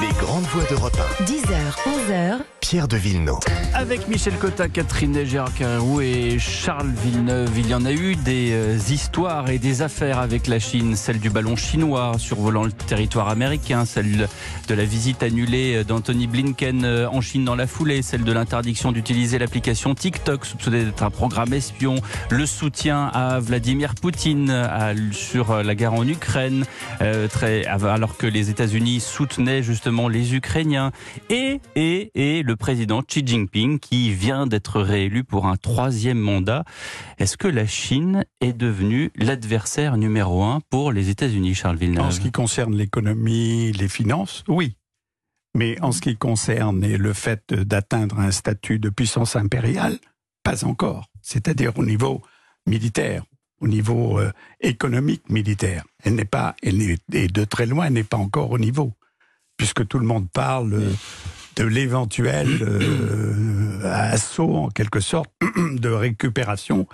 Les grandes voix d'Europe 10h, 11h. Pierre de Villeneuve. Avec Michel Cotta, Catherine Gérard Carrérou et Charles Villeneuve, il y en a eu des euh, histoires et des affaires avec la Chine. Celle du ballon chinois survolant le territoire américain, celle de la visite annulée d'Anthony Blinken euh, en Chine dans la foulée, celle de l'interdiction d'utiliser l'application TikTok soupçonnée d'être un programme espion, le soutien à Vladimir Poutine à- sur la guerre en Ukraine, euh, très, alors que les États-Unis soutenaient justement les Ukrainiens, et, et, et le président Xi Jinping qui vient d'être réélu pour un troisième mandat. Est-ce que la Chine est devenue l'adversaire numéro un pour les États-Unis, Charles Villeneuve En ce qui concerne l'économie, les finances, oui. Mais en ce qui concerne le fait d'atteindre un statut de puissance impériale, pas encore. C'est-à-dire au niveau militaire, au niveau euh, économique militaire. Elle n'est pas, elle n'est, et de très loin, elle n'est pas encore au niveau, puisque tout le monde parle euh, de l'éventuel euh, assaut, en quelque sorte, de récupération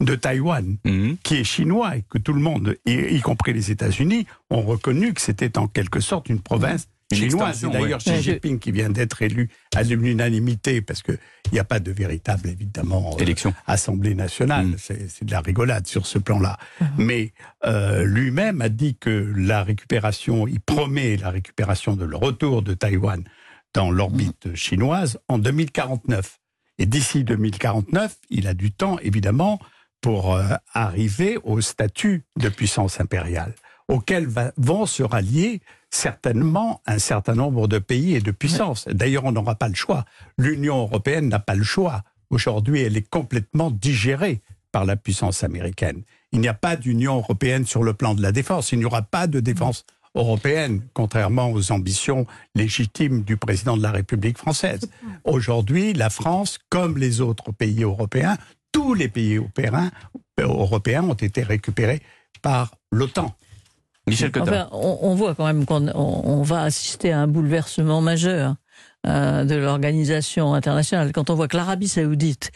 de Taïwan Mhm. qui est chinois et que tout le monde, y, y compris les États-Unis, ont reconnu que c'était en quelque sorte une province chinoise. D'ailleurs, ouais. Xi Jinping, qui vient d'être élu à l'unanimité, parce qu'il n'y a pas de véritable, évidemment, euh, Élection. Assemblée nationale, Mm. c'est de la rigolade sur ce plan-là. Mais euh, lui-même a dit que la récupération, il promet la récupération de le retour de Taïwan dans l'orbite chinoise en 2049. Et d'ici 2049, il a du temps, évidemment, pour euh, arriver au statut de puissance impériale, auquel va- vont se rallier certainement un certain nombre de pays et de puissances. D'ailleurs, on n'aura pas le choix. L'Union européenne n'a pas le choix. Aujourd'hui, elle est complètement digérée par la puissance américaine. Il n'y a pas d'Union européenne sur le plan de la défense. Il n'y aura pas de défense européenne, contrairement aux ambitions légitimes du président de la République française. Aujourd'hui, la France, comme les autres pays européens, tous les pays européens, européens ont été récupérés par l'OTAN. Michel. Enfin, on, on voit quand même qu'on on- on va assister à un bouleversement majeur euh, de l'organisation internationale. Quand on voit que l'Arabie saoudite,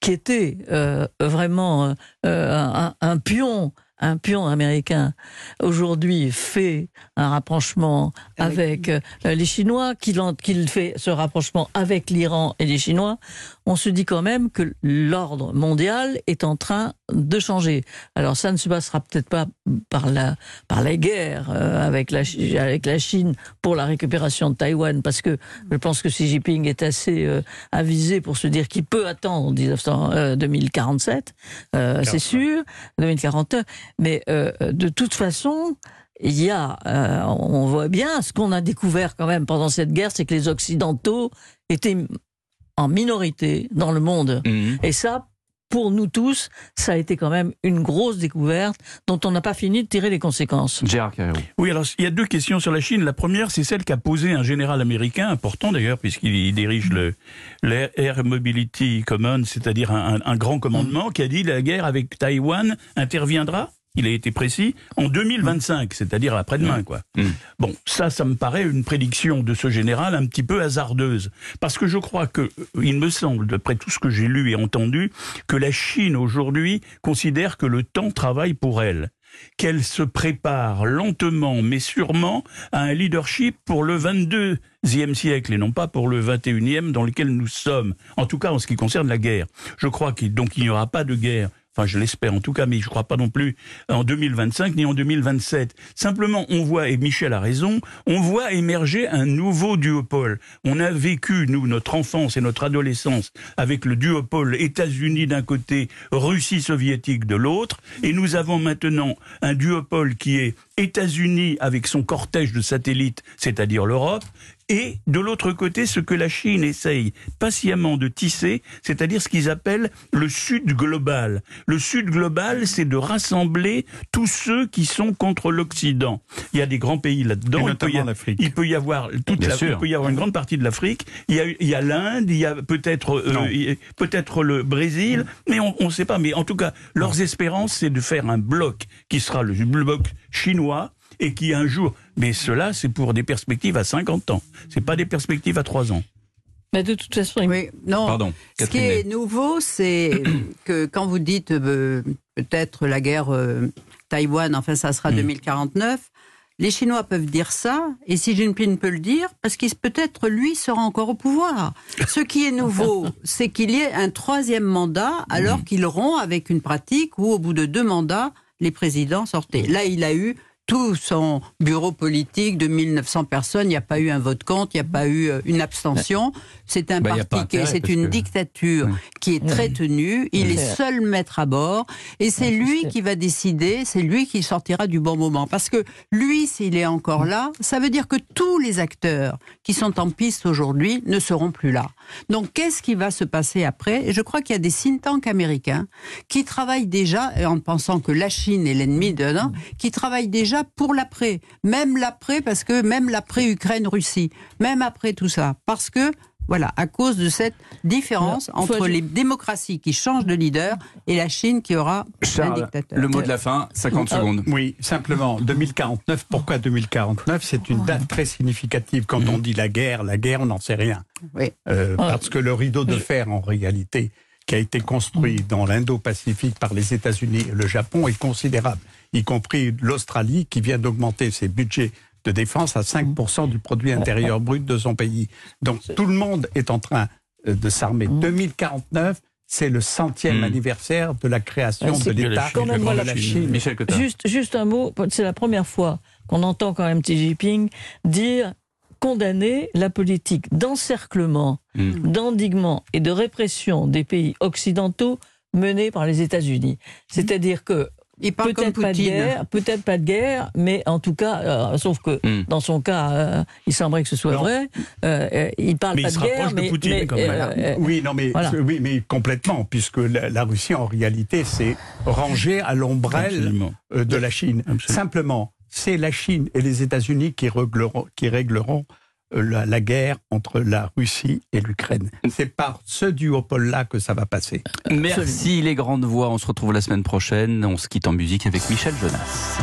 qui était euh, vraiment euh, un, un pion, un pion américain, aujourd'hui fait un rapprochement avec les Chinois, qu'il fait ce rapprochement avec l'Iran et les Chinois, on se dit quand même que l'ordre mondial est en train de changer. Alors ça ne se passera peut-être pas par la par euh, avec la avec la Chine pour la récupération de Taïwan parce que je pense que Xi Jinping est assez euh, avisé pour se dire qu'il peut attendre 1900, euh, 2047 euh, c'est sûr 2049 mais de toute façon il y a, euh, on voit bien, ce qu'on a découvert quand même pendant cette guerre, c'est que les Occidentaux étaient en minorité dans le monde. Mhm. Et ça, pour nous tous, ça a été quand même une grosse découverte dont on n'a pas fini de tirer les conséquences. Gérard Carrérou. Oui, alors il y a deux questions sur la Chine. La première, c'est celle qu'a posée un général américain, important d'ailleurs, puisqu'il il dirige le l'Air Air Mobility Command, c'est-à-dire un, un- un grand commandement, qui a dit la guerre avec Taïwan interviendra? Il a été précis en 2025, c'est-à-dire après-demain, quoi. Mm. Bon, ça, ça me paraît une prédiction de ce général un petit peu hasardeuse, parce que je crois que, euh, il me semble, d'après tout ce que j'ai lu et entendu, que la Chine aujourd'hui considère que le temps travaille pour elle qu'elle se prépare lentement mais sûrement à un leadership pour le 22e siècle et non pas pour le 21e dans lequel nous sommes. En tout cas en ce qui concerne la guerre. Je crois qu'il donc il n'y aura pas de guerre. Enfin, je l'espère en tout cas, mais je ne crois pas non plus en 2025 ni en 2027. Simplement, on voit, et Michel a raison, on voit émerger un nouveau duopole. On a vécu, nous, notre enfance et notre adolescence avec le duopole États-Unis d'un côté, Russie soviétique de l'autre, et nous avons maintenant un duopole qui est États-Unis avec son cortège de satellites, c'est-à-dire l'Europe, et de l'autre côté, ce que la Chine essaye patiemment de tisser, c'est-à-dire ce qu'ils appellent le Sud global. Le Sud global, c'est de rassembler tous ceux qui sont contre l'Occident. Il y a des grands pays là-dedans. Et Il peut notamment l'Afrique. Il peut y avoir toute la- il peut y avoir une grande partie de l'Afrique. Il y a, l'Inde, il y a peut-être euh, peut-être le Brésil, mais on ne sait pas. Mais en tout cas, leurs espérances, c'est de faire un bloc qui sera le bloc chinois et qui un jour. Mais cela, c'est pour des perspectives à 50 ans. C'est pas des perspectives à 3 ans. Mais de toute façon, Oui, non. Pardon, Ce qui est nouveau, c'est que quand vous dites euh, peut-être la guerre euh, Taïwan, enfin ça sera 2049, les Chinois peuvent dire ça, et Xi Jinping peut le dire, parce qu'il peut-être lui sera encore au pouvoir. Ce qui est nouveau, c'est qu'il y ait un troisième mandat, alors qu'il rompt avec une pratique où, au bout de deux mandats, les présidents sortaient. Là, il a eu tout son bureau politique de 1900 personnes, il n'y a pas eu un vote contre, il n'y a pas eu euh, une abstention. C'est un Bah, parti, c'est une que- dictature Oui. qui est très tenue. Il est C'est- seul maître à bord et c'est lui qui va décider, c'est lui qui sortira du bon moment. Parce que lui, s'il est encore là, ça veut dire que tous les acteurs qui sont en piste aujourd'hui ne seront plus là. Donc, qu'est-ce qui va se passer après? Et je crois qu'il y a des think tanks américains qui travaillent déjà, en pensant que la Chine est l'ennemi de non, qui travaillent déjà pour l'après. Même l'après, parce que même l'après Ukraine-Russie, même après tout ça. Parce que, voilà, à cause de cette différence Alors, entre les démocraties qui changent de leader et la Chine qui aura un Charles, dictateur. le mot de la fin, 50 Ah, secondes. Oui, simplement, 2049. Pourquoi 2049 C'est une date très significative. Quand on dit la guerre, la guerre, on n'en sait rien. Oui. Euh, Parce que le rideau de fer, en réalité, qui a été construit dans l'Indo-Pacifique par les États-Unis et le Japon, est considérable, y compris l'Australie, qui vient d'augmenter ses budgets de défense à 5% du produit intérieur brut de son pays. Donc tout le monde est en train euh, de s'armer. 2049, c'est le centième Mm. anniversaire de la création de l'État même de voilà. la Chine. Juste, juste un mot, c'est la première fois qu'on entend quand même Xi Jinping dire condamner la politique d'encerclement, Mm. d'endiguement et de répression des pays occidentaux menée par les États-Unis. C'est-à-dire que Il parle comme peut-être pas de Poutine. guerre, peut-être pas de guerre, mais en tout cas, euh, sauf que Mm. dans son cas, euh, il semblerait que ce soit Non. vrai. euh, il parle Mais pas il se de guerre, rapproche de mais, Poutine, mais, quand même. Oui, non, mais, voilà. oui, mais complètement, puisque la, la Russie, en réalité, c'est rangé à l'ombrelle euh, de la Chine. Absolument. Simplement, c'est la Chine et les États-Unis qui régleront, euh, la guerre entre la Russie et l'Ukraine. C'est par ce duopole-là que ça va passer. Merci les grandes voix. On se retrouve la semaine prochaine. On se quitte en musique avec Michel Jonas.